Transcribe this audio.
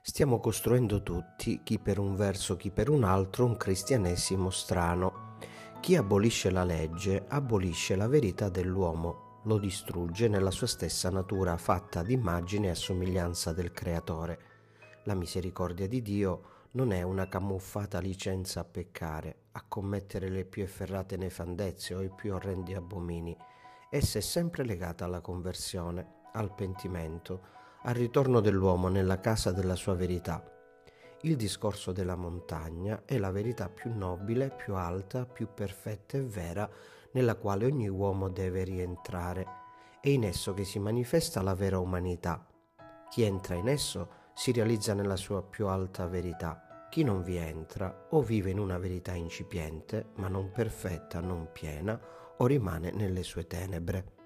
Stiamo costruendo tutti, chi per un verso, chi per un altro, un cristianesimo strano. Chi abolisce la legge abolisce la verità dell'uomo, lo distrugge nella sua stessa natura fatta d'immagine e somiglianza del Creatore. La misericordia di Dio non è una camuffata licenza a peccare, a commettere le più efferrate nefandezze o i più orrendi abomini. Essa è sempre legata alla conversione, al pentimento, al ritorno dell'uomo nella casa della sua verità. Il discorso della montagna è la verità più nobile, più alta, più perfetta e vera nella quale ogni uomo deve rientrare. È in esso che si manifesta la vera umanità. Chi entra in esso si realizza nella sua più alta verità. Chi non vi entra o vive in una verità incipiente, ma non perfetta, non piena, o rimane nelle sue tenebre.